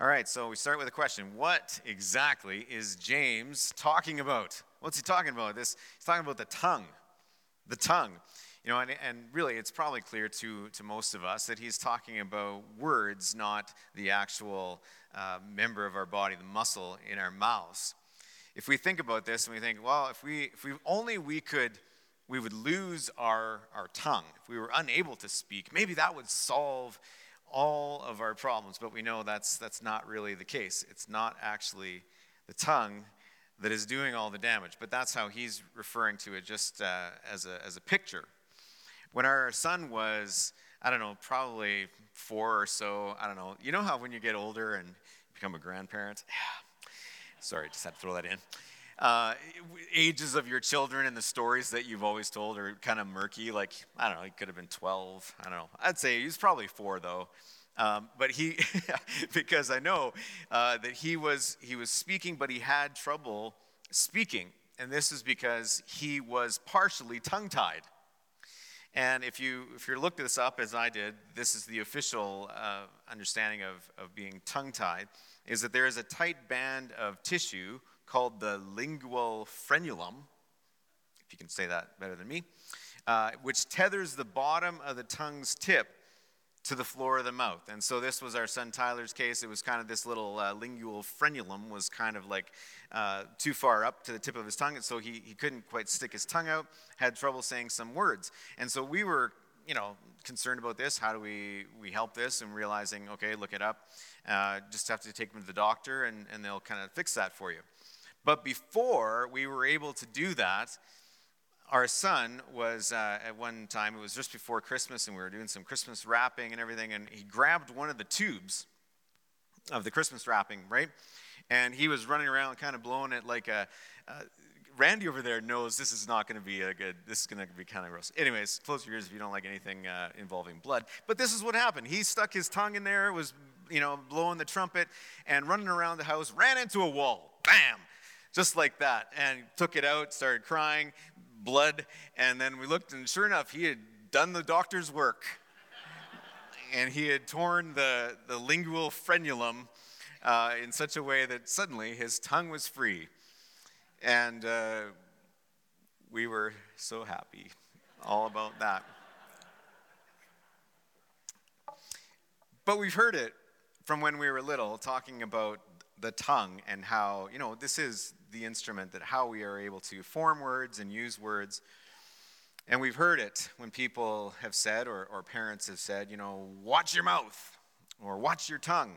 All right, so we start with a question. What exactly is James talking about? What's he talking about? This he's talking about the tongue. The tongue. You know, and, and really it's probably clear to, to most of us that he's talking about words, not the actual uh, member of our body, the muscle in our mouths. If we think about this and we think, well, if we if we only we could we would lose our, our tongue, if we were unable to speak, maybe that would solve all of our problems. But we know that's, that's not really the case. It's not actually the tongue that is doing all the damage. But that's how he's referring to it just uh, as, a, as a picture. When our son was, I don't know, probably four or so, I don't know. You know how when you get older and become a grandparent? Sorry, just had to throw that in uh, ages of your children and the stories that you've always told are kind of murky. Like, I don't know, he could have been 12. I don't know. I'd say he was probably four, though. Um, but he, because I know uh, that he was, he was speaking, but he had trouble speaking. And this is because he was partially tongue tied. And if you if you look this up as I did, this is the official uh, understanding of, of being tongue tied, is that there is a tight band of tissue called the lingual frenulum, if you can say that better than me, uh, which tethers the bottom of the tongue's tip to the floor of the mouth. And so this was our son Tyler's case. It was kind of this little uh, lingual frenulum was kind of like uh, too far up to the tip of his tongue, and so he, he couldn't quite stick his tongue out, had trouble saying some words. And so we were, you know, concerned about this. How do we, we help this? And realizing, okay, look it up. Uh, just have to take him to the doctor, and, and they'll kind of fix that for you. But before we were able to do that, our son was uh, at one time, it was just before Christmas, and we were doing some Christmas wrapping and everything, and he grabbed one of the tubes of the Christmas wrapping, right? And he was running around kind of blowing it like a. Uh, Randy over there knows this is not going to be a good, this is going to be kind of gross. Anyways, close your ears if you don't like anything uh, involving blood. But this is what happened. He stuck his tongue in there, was, you know, blowing the trumpet, and running around the house, ran into a wall. Bam! Just like that. And took it out, started crying, blood. And then we looked, and sure enough, he had done the doctor's work. and he had torn the, the lingual frenulum uh, in such a way that suddenly his tongue was free. And uh, we were so happy all about that. But we've heard it from when we were little, talking about the tongue and how, you know, this is the instrument that how we are able to form words and use words. And we've heard it when people have said, or, or parents have said, you know, watch your mouth or watch your tongue.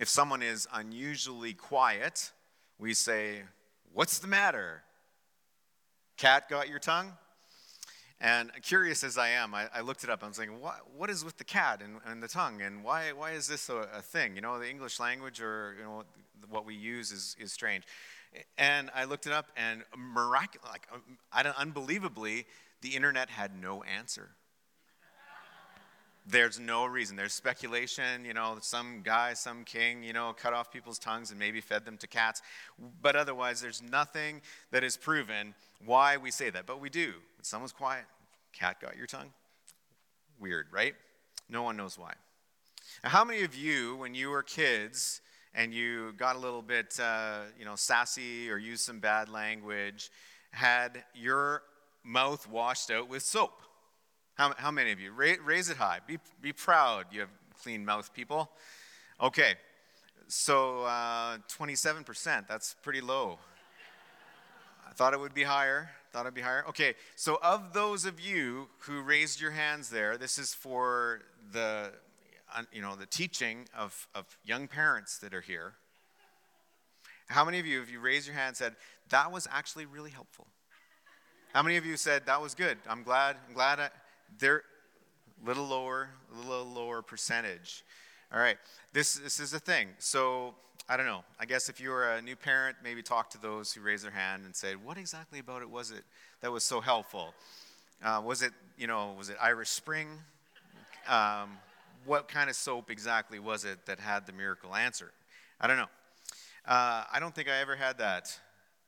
If someone is unusually quiet, we say, What's the matter? Cat got your tongue? And curious as I am, I, I, looked it up. I was like, what, what is with the cat and, and the tongue? And why, why is this a, a, thing? You know, the English language or you know, what we use is, is strange. And I looked it up, and miraculous, like, um, unbelievably, the internet had no answer. There's no reason. There's speculation, you know, some guy, some king, you know, cut off people's tongues and maybe fed them to cats. But otherwise, there's nothing that is proven why we say that. But we do. When someone's quiet, cat got your tongue? Weird, right? No one knows why. Now, how many of you, when you were kids and you got a little bit, uh, you know, sassy or used some bad language, had your mouth washed out with soap? How, how many of you? Raise, raise it high. Be, be proud. You have clean mouth people. Okay, so uh, 27%, that's pretty low. I thought it would be higher. Thought it'd be higher. Okay, so of those of you who raised your hands there, this is for the, you know, the teaching of, of young parents that are here. How many of you, if you raised your hand, said that was actually really helpful? How many of you said that was good? I'm glad. I'm glad. I, they're a little lower, a little lower percentage. All right, this this is a thing. So I don't know. I guess if you were a new parent, maybe talk to those who raised their hand and said, "What exactly about it was it that was so helpful? Uh, was it, you know, was it Irish Spring? Um, what kind of soap exactly was it that had the miracle answer? I don't know. Uh, I don't think I ever had that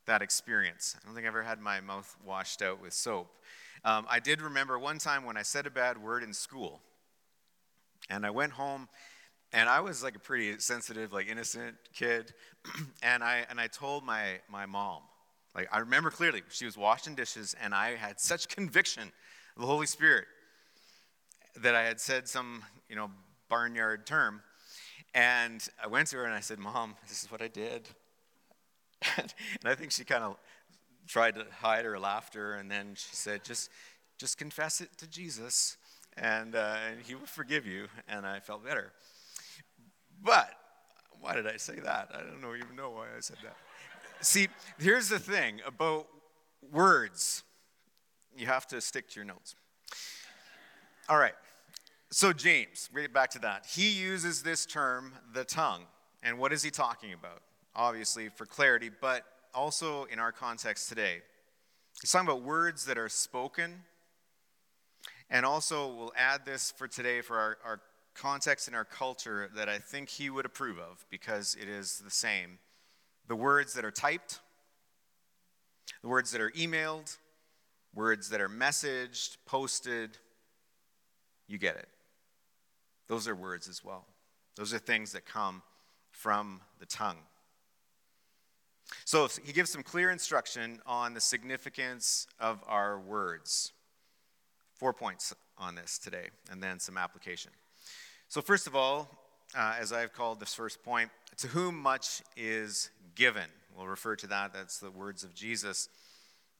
that experience. I don't think I ever had my mouth washed out with soap. Um, I did remember one time when I said a bad word in school, and I went home And I was like a pretty sensitive, like innocent kid. and I and I told my my mom, like I remember clearly, she was washing dishes, and I had such conviction of the Holy Spirit that I had said some, you know, barnyard term. And I went to her and I said, Mom, this is what I did. and I think she kind of tried to hide her laughter, and then she said, just, just confess it to Jesus, and, uh, and he will forgive you. And I felt better. But why did I say that? I don't even know why I said that. See, here's the thing about words you have to stick to your notes. All right. So, James, we get back to that. He uses this term, the tongue. And what is he talking about? Obviously, for clarity, but also in our context today. He's talking about words that are spoken. And also, we'll add this for today for our, our context in our culture that I think he would approve of because it is the same. The words that are typed, the words that are emailed, words that are messaged, posted, you get it. Those are words as well. Those are things that come from the tongue. So he gives some clear instruction on the significance of our words. Four points on this today, and then some application. So, first of all, uh, as I've called this first point, to whom much is given. We'll refer to that, that's the words of Jesus.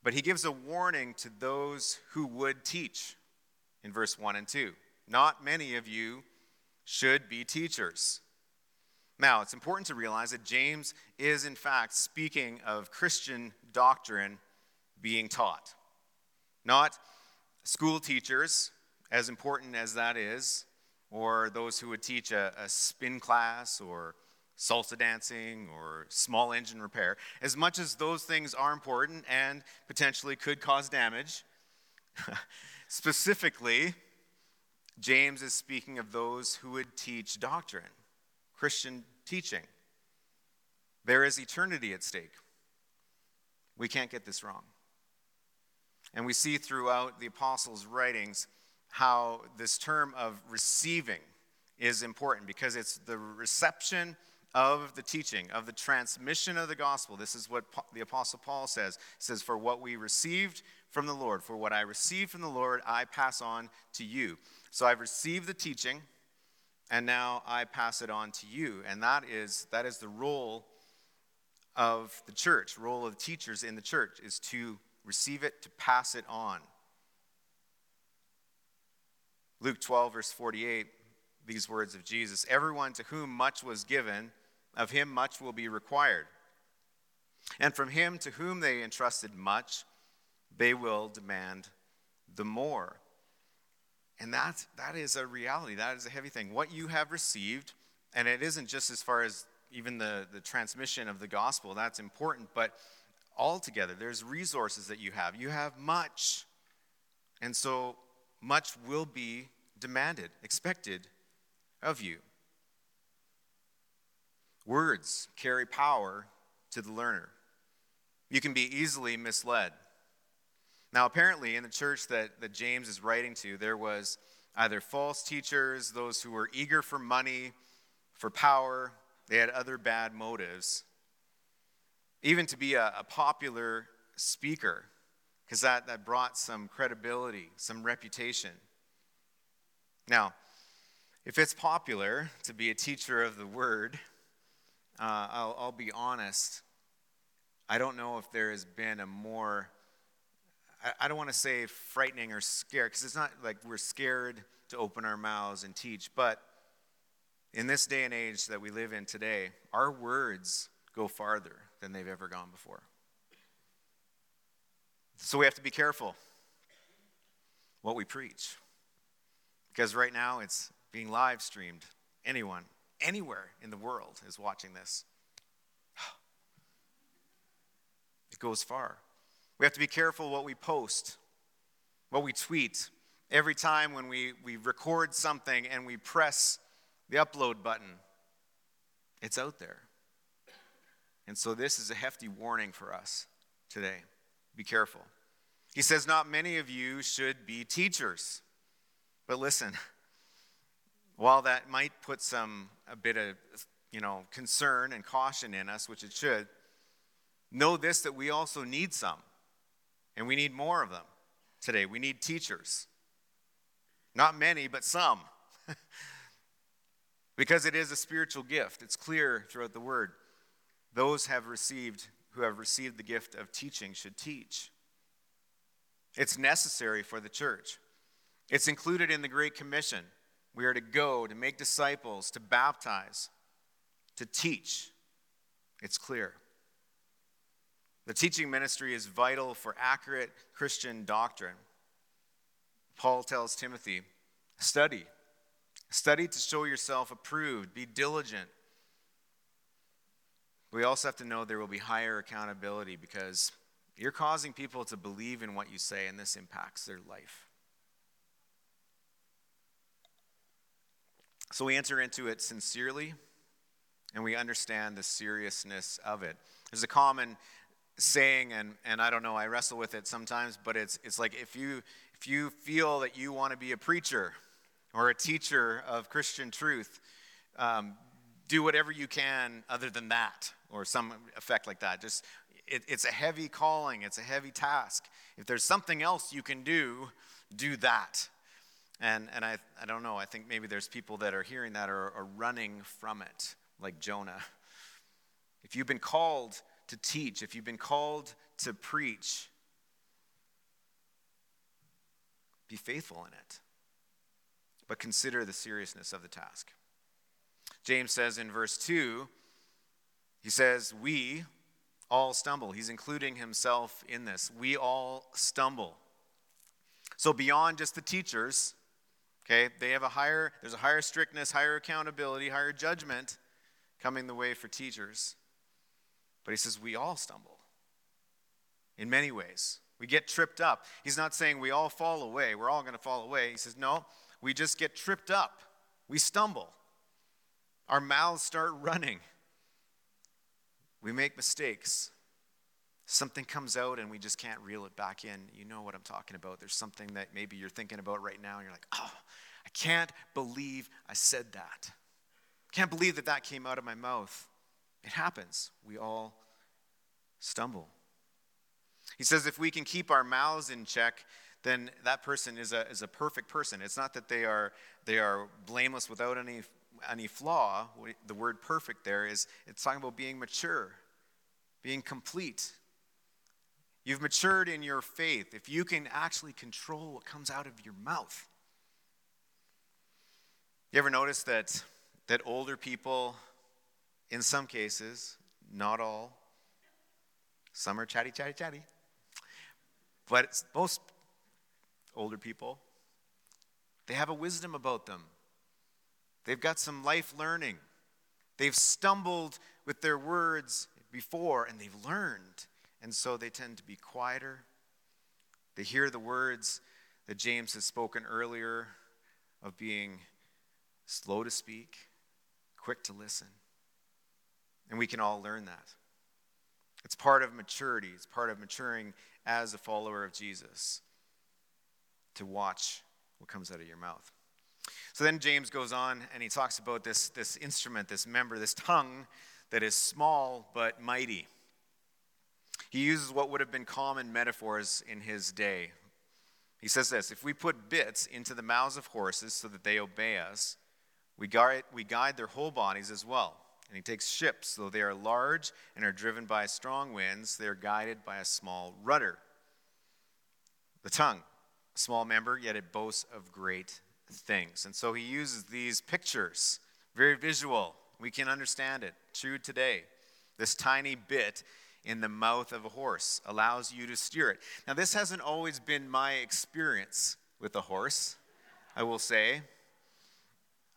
But he gives a warning to those who would teach in verse 1 and 2. Not many of you should be teachers. Now, it's important to realize that James is, in fact, speaking of Christian doctrine being taught. Not school teachers, as important as that is, or those who would teach a, a spin class or salsa dancing or small engine repair. As much as those things are important and potentially could cause damage, specifically, James is speaking of those who would teach doctrine, Christian teaching. There is eternity at stake. We can't get this wrong. And we see throughout the apostles' writings how this term of receiving is important because it's the reception of the teaching, of the transmission of the gospel. This is what the Apostle Paul says. He says, For what we received from the Lord, for what I received from the Lord, I pass on to you. So I've received the teaching, and now I pass it on to you. And that is, that is the role of the church, role of the teachers in the church, is to receive it, to pass it on. Luke 12, verse 48, these words of Jesus Everyone to whom much was given, of him much will be required. And from him to whom they entrusted much, they will demand the more. And that, that is a reality. That is a heavy thing. What you have received, and it isn't just as far as even the, the transmission of the gospel, that's important, but altogether, there's resources that you have. You have much. And so much will be demanded, expected of you. Words carry power to the learner. You can be easily misled. Now, apparently, in the church that, that James is writing to, there was either false teachers, those who were eager for money, for power, they had other bad motives. Even to be a, a popular speaker, because that, that brought some credibility, some reputation. Now, if it's popular to be a teacher of the word, uh, I'll, I'll be honest. I don't know if there has been a more, I, I don't want to say frightening or scared, because it's not like we're scared to open our mouths and teach, but in this day and age that we live in today, our words go farther than they've ever gone before. So we have to be careful what we preach. Because right now it's being live streamed. Anyone, anywhere in the world is watching this. It goes far. We have to be careful what we post, what we tweet. Every time when we, we record something and we press the upload button, it's out there. And so this is a hefty warning for us today. Be careful. He says, Not many of you should be teachers. But listen, while that might put some a bit of you know concern and caution in us, which it should, know this that we also need some. And we need more of them today. We need teachers. Not many, but some. because it is a spiritual gift. It's clear throughout the word. Those have received who have received the gift of teaching should teach. It's necessary for the church. It's included in the Great Commission. We are to go, to make disciples, to baptize, to teach. It's clear. The teaching ministry is vital for accurate Christian doctrine. Paul tells Timothy, study. Study to show yourself approved. Be diligent. We also have to know there will be higher accountability because you're causing people to believe in what you say, and this impacts their life. So we enter into it sincerely, and we understand the seriousness of it. There's a common saying, and, and I don't know, I wrestle with it sometimes, but it's, it's like if you, if you feel that you want to be a preacher or a teacher of Christian truth, um, do whatever you can other than that, or some effect like that. Just it, it's a heavy calling, it's a heavy task. If there's something else you can do, do that. And, and I, I don't know, I think maybe there's people that are hearing that or are running from it, like Jonah. If you've been called to teach, if you've been called to preach, be faithful in it. But consider the seriousness of the task. James says in verse 2, he says, We all stumble. He's including himself in this. We all stumble. So, beyond just the teachers, okay, they have a higher, there's a higher strictness, higher accountability, higher judgment coming the way for teachers. But he says, We all stumble in many ways. We get tripped up. He's not saying we all fall away. We're all going to fall away. He says, No, we just get tripped up. We stumble. Our mouths start running. We make mistakes. Something comes out and we just can't reel it back in. You know what I'm talking about. There's something that maybe you're thinking about right now and you're like, oh, I can't believe I said that. Can't believe that that came out of my mouth. It happens. We all stumble. He says if we can keep our mouths in check, then that person is a, is a perfect person. It's not that they are, they are blameless without any any flaw, the word perfect there is it's talking about being mature, being complete. You've matured in your faith if you can actually control what comes out of your mouth. You ever notice that, that older people, in some cases, not all, some are chatty, chatty, chatty, but most older people, they have a wisdom about them. They've got some life learning. They've stumbled with their words before and they've learned. And so they tend to be quieter. They hear the words that James has spoken earlier of being slow to speak, quick to listen. And we can all learn that. It's part of maturity, it's part of maturing as a follower of Jesus to watch what comes out of your mouth. So then James goes on and he talks about this, this instrument, this member, this tongue that is small but mighty. He uses what would have been common metaphors in his day. He says this If we put bits into the mouths of horses so that they obey us, we guide, we guide their whole bodies as well. And he takes ships, though they are large and are driven by strong winds, they are guided by a small rudder. The tongue, a small member, yet it boasts of great things. And so he uses these pictures, very visual. We can understand it. True today. This tiny bit in the mouth of a horse allows you to steer it. Now, this hasn't always been my experience with a horse, I will say.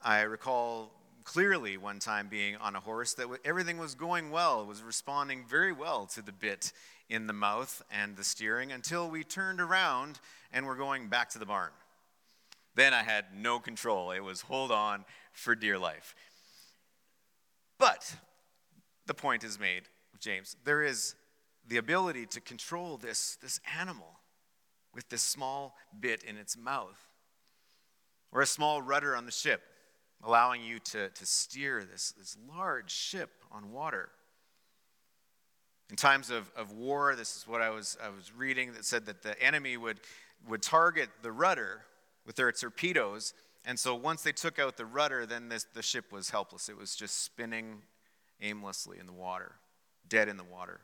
I recall clearly one time being on a horse that everything was going well, was responding very well to the bit in the mouth and the steering until we turned around and we're going back to the barn. Then I had no control. It was hold on for dear life. But the point is made, James. There is the ability to control this, this animal with this small bit in its mouth or a small rudder on the ship. allowing you to, to steer this, this large ship on water. In times of, of war, this is what I was, I was reading that said that the enemy would, would target the rudder with their torpedoes. And so once they took out the rudder, then this, the ship was helpless. It was just spinning aimlessly in the water, dead in the water.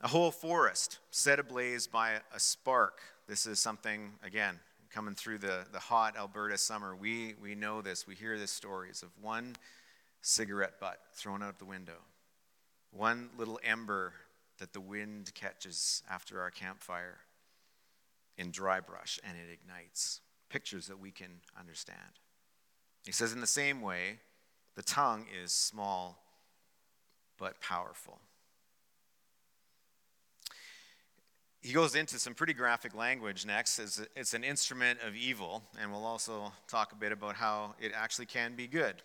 A whole forest set ablaze by a spark. This is something, again, coming through the, the hot Alberta summer. We, we know this. We hear these stories of one cigarette butt thrown out the window one little ember that the wind catches after our campfire in dry brush and it ignites. Pictures that we can understand. He says, in the same way, the tongue is small but powerful. He goes into some pretty graphic language next. It's an instrument of evil, and we'll also talk a bit about how it actually can be good.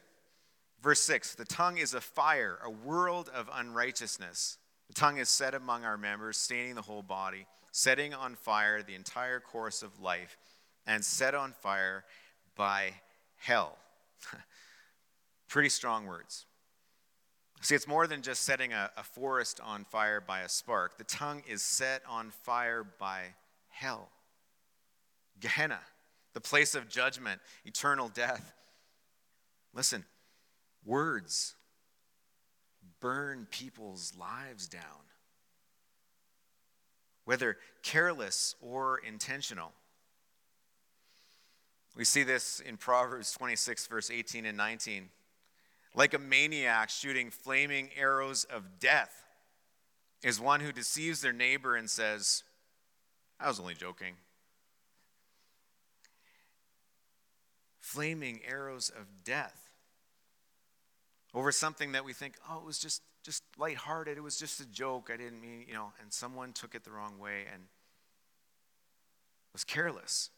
Verse 6 The tongue is a fire, a world of unrighteousness. The tongue is set among our members, staining the whole body, setting on fire the entire course of life, and set on fire by hell. Pretty strong words. See, it's more than just setting a, a, forest on fire by a spark. The tongue is set on fire by hell. Gehenna, the place of judgment, eternal death. Listen, Words burn people's lives down, whether careless or intentional. We see this in Proverbs 26, verse 18 and 19. Like a maniac shooting flaming arrows of death is one who deceives their neighbor and says, I was only joking. Flaming arrows of death over something that we think, oh, it was just just lighthearted. It was just a joke. I didn't mean, you know, and someone took it the wrong way and was careless.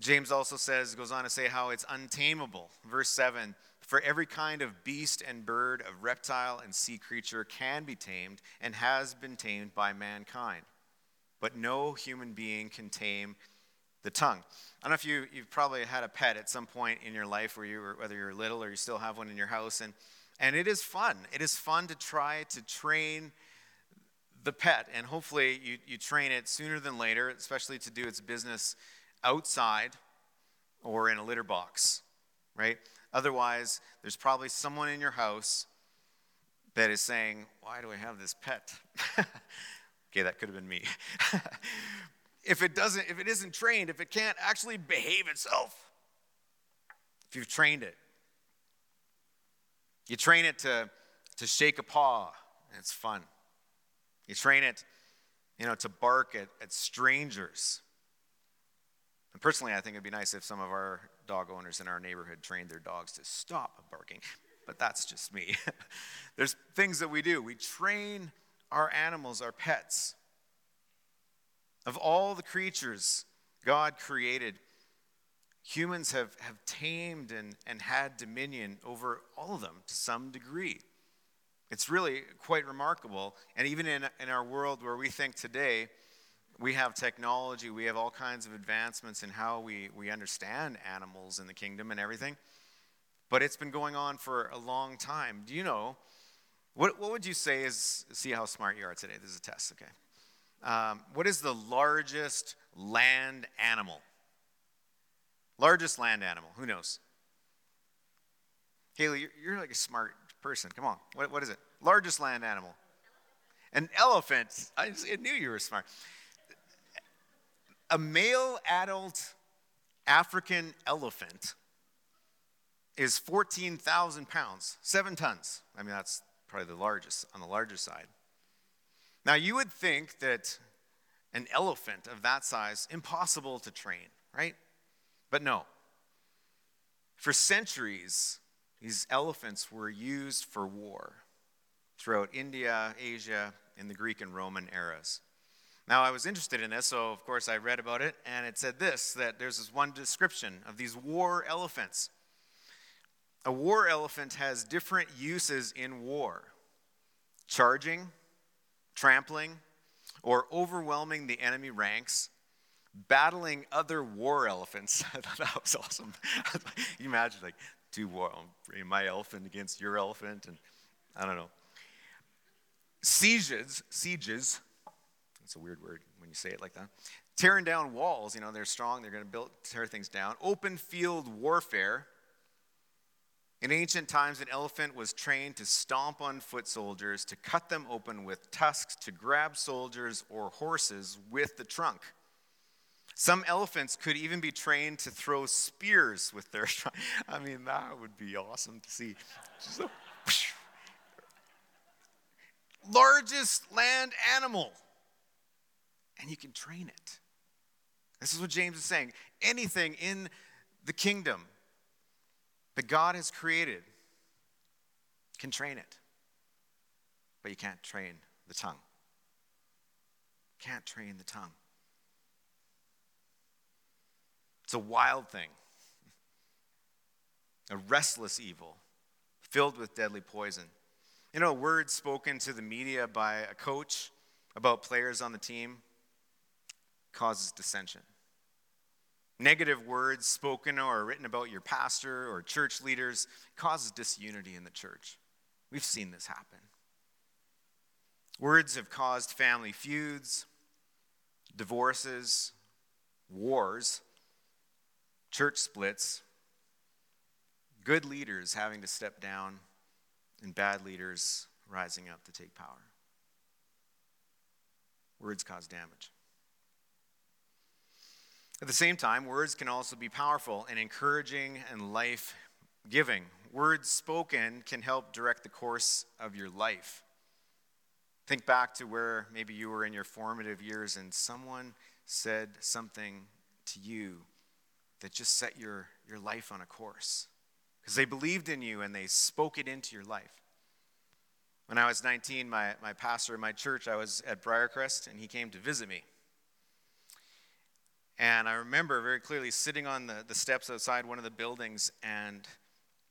James also says, goes on to say how it's untamable. Verse 7 For every kind of beast and bird, of reptile and sea creature can be tamed and has been tamed by mankind. But no human being can tame the tongue. I don't know if you, you've probably had a pet at some point in your life, where you were, whether you're little or you still have one in your house, and, and it is fun. It is fun to try to train the pet, and hopefully you, you train it sooner than later, especially to do its business outside or in a litter box, right? Otherwise, there's probably someone in your house that is saying, Why do I have this pet? okay, that could have been me. if it doesn't, if it isn't trained, if it can't actually behave itself, if you've trained it. You train it to, to shake a paw, and it's fun. You train it, you know, to bark at, at strangers. And personally, I think it'd be nice if some of our dog owners in our neighborhood trained their dogs to stop barking, but that's just me. There's things that we do. We train our animals, our pets. Of all the creatures God created, humans have, have tamed and, and had dominion over all of them to some degree. It's really quite remarkable. And even in, in our world where we think today, we have technology, we have all kinds of advancements in how we, we understand animals in the kingdom and everything. But it's been going on for a long time. Do you know? What, what would you say is, see how smart you are today? This is a test, okay? Um, what is the largest land animal? Largest land animal. Who knows? Haley, you're, you're like a smart person. Come on. What, what is it? Largest land animal. An elephant. I, I knew you were smart. A male adult African elephant is 14,000 pounds, seven tons. I mean, that's probably the largest, on the larger side. Now, you would think that an elephant of that size, impossible to train, right? But no. For centuries, these elephants were used for war throughout India, Asia, in the Greek and Roman eras. Now, I was interested in this, so of course I read about it, and it said this that there's this one description of these war elephants. A war elephant has different uses in war charging, trampling, or overwhelming the enemy ranks, battling other war elephants. I thought that was awesome. you imagine, like, two war, um, my elephant against your elephant, and I don't know. Sieges, sieges, that's a weird word when you say it like that. Tearing down walls, you know, they're strong, they're going to build, tear things down. Open field warfare. In ancient times, an elephant was trained to stomp on foot soldiers, to cut them open with tusks, to grab soldiers or horses with the trunk. Some elephants could even be trained to throw spears with their. I mean, that would be awesome to see. Largest land animal. And you can train it. This is what James is saying. Anything in the kingdom that God has created can train it. But you can't train the tongue. Can't train the tongue. It's a wild thing, a restless evil filled with deadly poison. You know, words spoken to the media by a coach about players on the team causes dissension. Negative words spoken or written about your pastor or church leaders causes disunity in the church. We've seen this happen. Words have caused family feuds, divorces, wars, church splits, good leaders having to step down, and bad leaders rising up to take power. Words cause damage. At the same time, words can also be powerful and encouraging and life giving. Words spoken can help direct the course of your life. Think back to where maybe you were in your formative years and someone said something to you that just set your, your life on a course because they believed in you and they spoke it into your life. When I was 19, my, my pastor in my church, I was at Briercrest, and he came to visit me. And I remember very clearly sitting on the, the steps outside one of the buildings, and,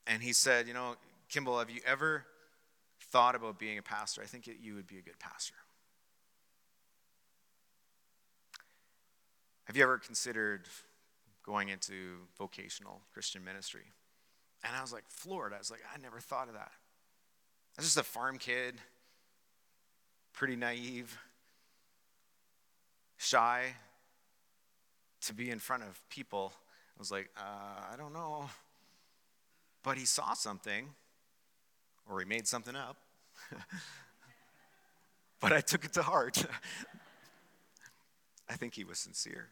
and he said, You know, Kimbal, have you ever thought about being a pastor? I think you would be a good pastor. Have you ever considered going into vocational Christian ministry. And I was like floored. I was like, I never thought of that. I was just a farm kid, pretty naive, shy to be in front of people. I was like, uh, I don't know. But he saw something, or he made something up. but I took it to heart. I think he was sincere.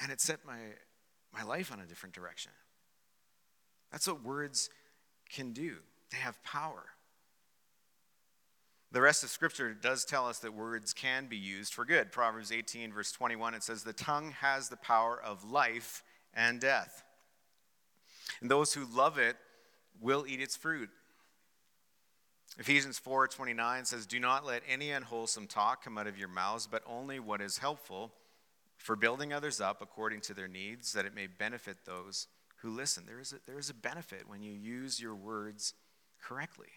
And it set my, my life on a different direction. That's what words can do, they have power. The rest of Scripture does tell us that words can be used for good. Proverbs 18, verse 21, it says, The tongue has the power of life and death. And those who love it will eat its fruit. Ephesians 4 29 says, Do not let any unwholesome talk come out of your mouths, but only what is helpful for building others up according to their needs, that it may benefit those who listen. There is a, there is a benefit when you use your words correctly.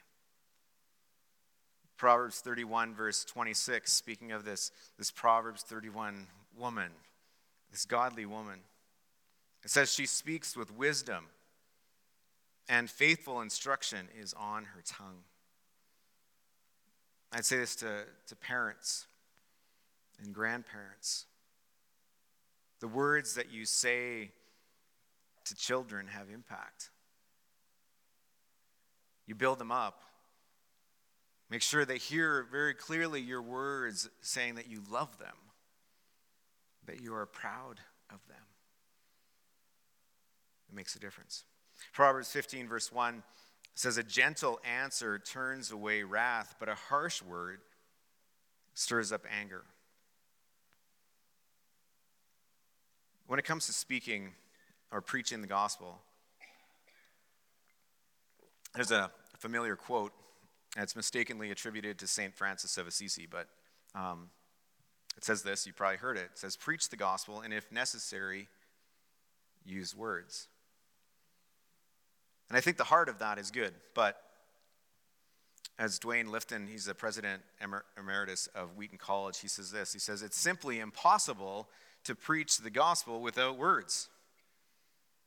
Proverbs 31, verse 26, speaking of this, this Proverbs 31 woman, this godly woman, it says, She speaks with wisdom, and faithful instruction is on her tongue. I'd say this to, to parents and grandparents. The words that you say to children have impact. You build them up. Make sure they hear very clearly your words saying that you love them, that you are proud of them. It makes a difference. Proverbs 15, verse 1 says, A gentle answer turns away wrath, but a harsh word stirs up anger. When it comes to speaking or preaching the gospel, there's a familiar quote, it's mistakenly attributed to St. Francis of Assisi, but um, it says this, you probably heard it. It says, Preach the gospel, and if necessary, use words. And I think the heart of that is good, but as Duane Litfin, he's the president emer- emeritus of Wheaton College, he says this. He says, It's simply impossible to preach the gospel without words.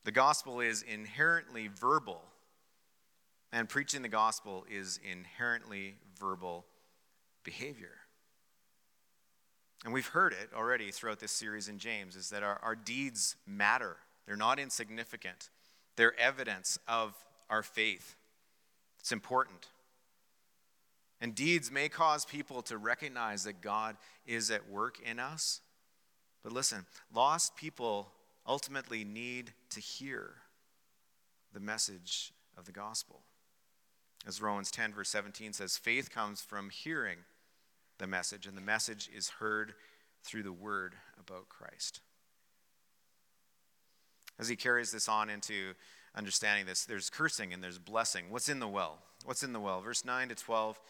The gospel is inherently verbal, and preaching the gospel is inherently verbal behavior. And we've heard it already throughout this series in James is that our, our deeds matter. They're not insignificant. They're evidence of our faith. It's important. And deeds may cause people to recognize that God is at work in us. But listen, lost people ultimately need to hear the message of the gospel. As Romans 10, verse 17 says, faith comes from hearing the message, and the message is heard through the word about Christ. As he carries this on into understanding this, there's cursing and there's blessing. What's in the well? What's in the well? Verse 9 to 12.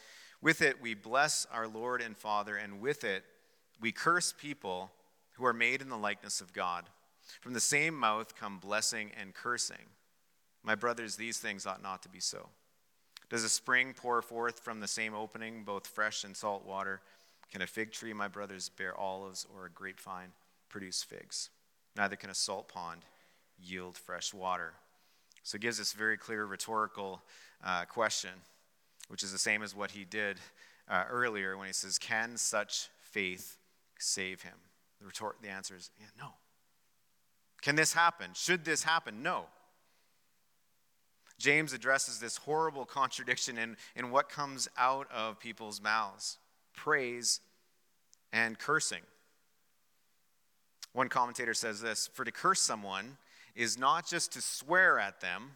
With it we bless our Lord and Father, and with it we curse people who are made in the likeness of God. From the same mouth come blessing and cursing. My brothers, these things ought not to be so. Does a spring pour forth from the same opening both fresh and salt water? Can a fig tree, my brothers, bear olives, or a grapevine produce figs? Neither can a salt pond yield fresh water. So it gives this very clear rhetorical uh, question, which is the same as what he did uh, earlier when he says, Can such faith save him? The, retort, the answer is yeah, no. Can this happen? Should this happen? No. James addresses this horrible contradiction in, in what comes out of people's mouths praise and cursing. One commentator says this For to curse someone is not just to swear at them,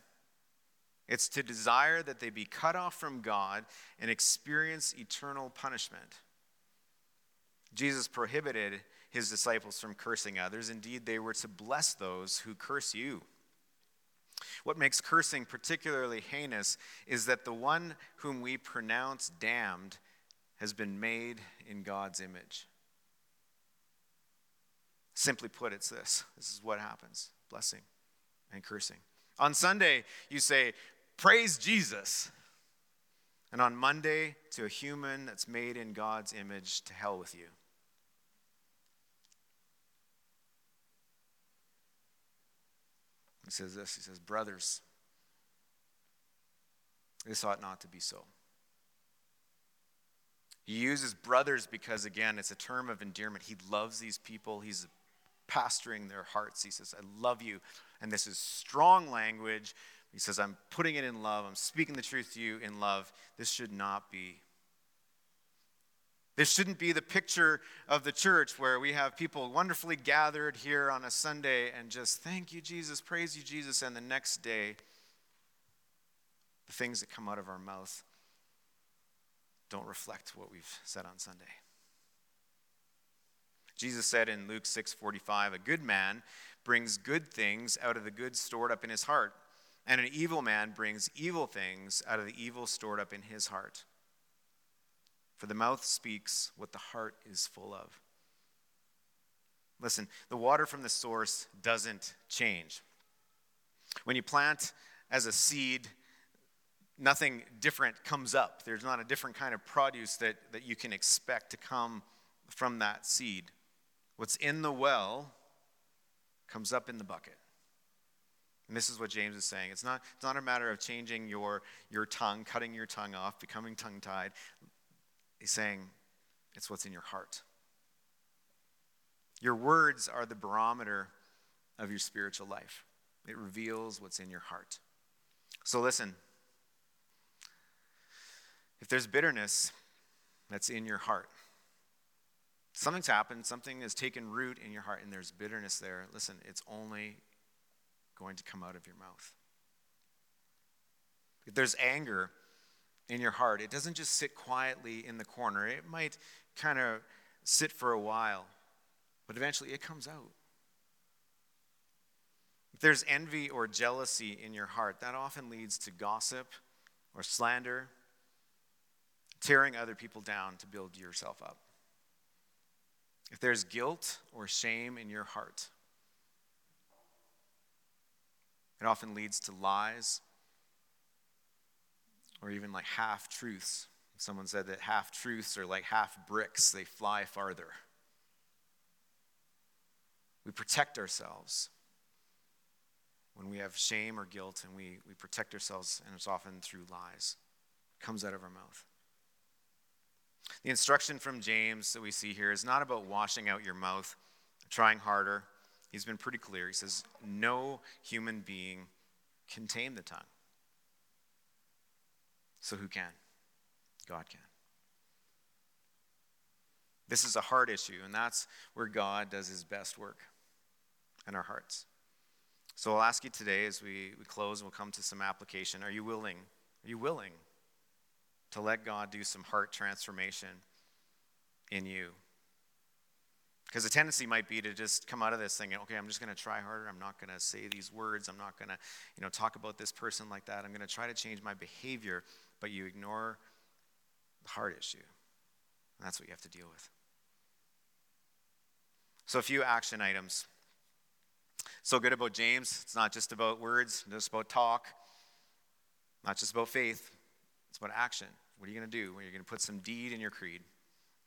it's to desire that they be cut off from God and experience eternal punishment. Jesus prohibited his disciples from cursing others. Indeed, they were to bless those who curse you. What makes cursing particularly heinous is that the one whom we pronounce damned has been made in God's image. Simply put, it's this this is what happens blessing and cursing. On Sunday, you say, Praise Jesus. And on Monday, to a human that's made in God's image, to hell with you. He says this He says, Brothers, this ought not to be so. He uses brothers because, again, it's a term of endearment. He loves these people, he's pastoring their hearts. He says, I love you. And this is strong language. He says, I'm putting it in love. I'm speaking the truth to you in love. This should not be this shouldn't be the picture of the church where we have people wonderfully gathered here on a Sunday and just thank you, Jesus, praise you, Jesus, and the next day, the things that come out of our mouth don't reflect what we've said on Sunday. Jesus said in Luke 6:45, "A good man brings good things out of the good stored up in his heart, and an evil man brings evil things out of the evil stored up in his heart." For the mouth speaks what the heart is full of. Listen, the water from the source doesn't change. When you plant as a seed, nothing different comes up. There's not a different kind of produce that, that you can expect to come from that seed. What's in the well comes up in the bucket. And this is what James is saying. It's not, it's not a matter of changing your, your tongue, cutting your tongue off, becoming tongue tied. He's saying it's what's in your heart. Your words are the barometer of your spiritual life, it reveals what's in your heart. So listen if there's bitterness that's in your heart, something's happened, something has taken root in your heart, and there's bitterness there, listen, it's only going to come out of your mouth. If there's anger, in your heart. It doesn't just sit quietly in the corner, it might kind of sit for a while, but eventually it comes out. If there's envy or jealousy in your heart, that often leads to gossip or slander, tearing other people down to build yourself up. If there's guilt or shame in your heart, it often leads to lies or even like half truths Someone said that half truths are like half bricks, they fly farther. We protect ourselves when we have shame or guilt, and we, we protect ourselves, and it's often through lies. It comes out of our mouth. The instruction from James that we see here is not about washing out your mouth, trying harder. He's been pretty clear. He says, No human being can tame the tongue. So who can? God can. This is a hard issue, and that's where God does his best work in our hearts. So I'll ask you today as we, we close and we'll come to some application. Are you willing? Are you willing to let God do some heart transformation in you? Because the tendency might be to just come out of this thinking, okay, I'm just going to try harder. I'm not going to say these words. I'm not going to, you know, talk about this person like that. I'm going to try to change my behavior, but you ignore the heart issue. And that's what you have to deal with. So, a few action items. So good about James. It's not just about words, just about talk, not just about faith. It's about action. What are you going to do? Well, you're going to put some deed in your creed.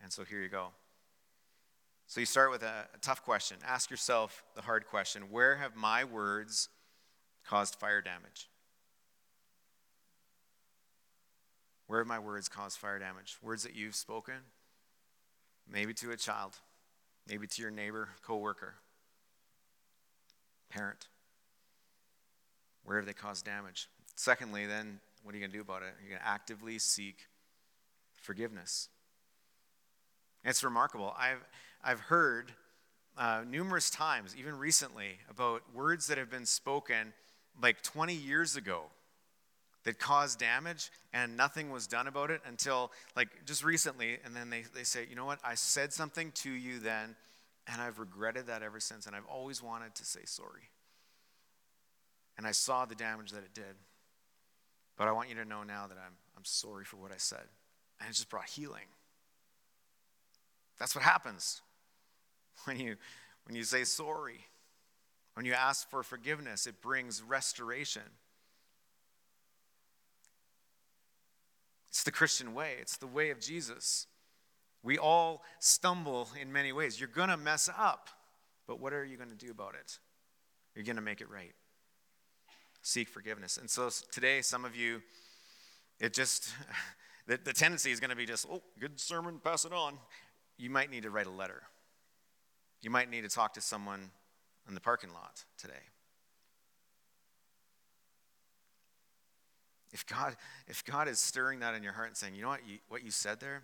And so here you go. So you start with a, a tough question. Ask yourself the hard question Where have my words caused fire damage? Where have my words caused fire damage? Words that you've spoken, maybe to a child, maybe to your neighbor, coworker, parent. Where have they caused damage? Secondly, then, what are you going to do about it? You're going to actively seek forgiveness. It's remarkable. I've, I've heard uh, numerous times, even recently, about words that have been spoken like 20 years ago that caused damage and nothing was done about it until like just recently. And then they, they say, you know what? I said something to you then, and I've regretted that ever since. And I've always wanted to say sorry. And I saw the damage that it did. But I want you to know now that I'm, I'm sorry for what I said. And it just brought healing. That's what happens when you, when you say sorry. When you ask for forgiveness, it brings restoration. It's the Christian way, it's the way of Jesus. We all stumble in many ways. You're going to mess up, but what are you going to do about it? You're going to make it right. Seek forgiveness. And so today, some of you, it just, the, the tendency is going to be just, oh, good sermon, pass it on. You might need to write a letter. You might need to talk to someone in the parking lot today. If God, if God is stirring that in your heart and saying, you know what, you, what you said there,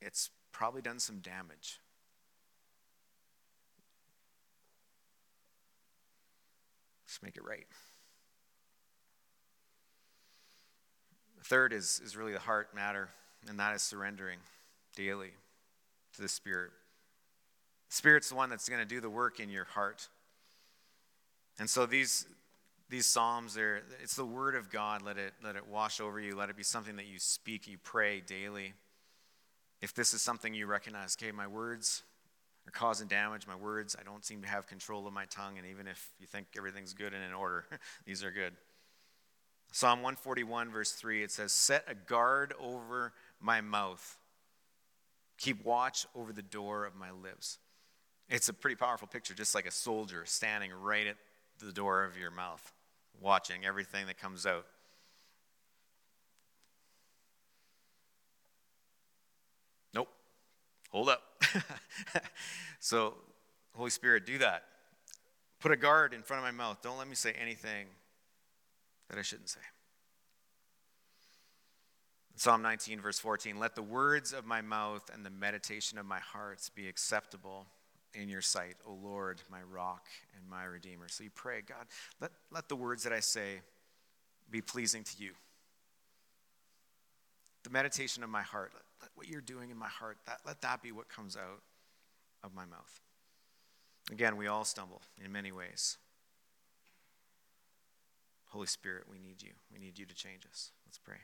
it's probably done some damage. Let's make it right. Third is, is really the heart matter, and that is surrendering daily to the Spirit. The Spirit's the one that's going to do the work in your heart. And so these, these psalms are it's the word of god. Let it let it wash over you. Let it be something that you speak you pray daily. If this is something you recognize okay my words are causing damage. My words i don't seem to have control of my tongue. And even if you think everything's good and in order these are good. Psalm 141 verse 3 it says set a guard over my mouth. Keep watch over the door of my lips. It's a pretty powerful picture just like a soldier standing right at the door of your mouth watching everything that comes out. Nope. Hold up. so, Holy Spirit, do that. Put a guard in front of my mouth. Don't let me say anything that I shouldn't say. Psalm 19, verse 14 Let the words of my mouth and the meditation of my heart be acceptable in your sight, O Lord, my rock and my redeemer. So you pray, God, let, let the words that I say be pleasing to you. The meditation of my heart, let, let what you're doing in my heart, that, let that be what comes out of my mouth. Again, we all stumble in many ways. Holy Spirit, we need you. We need you to change us. Let's pray.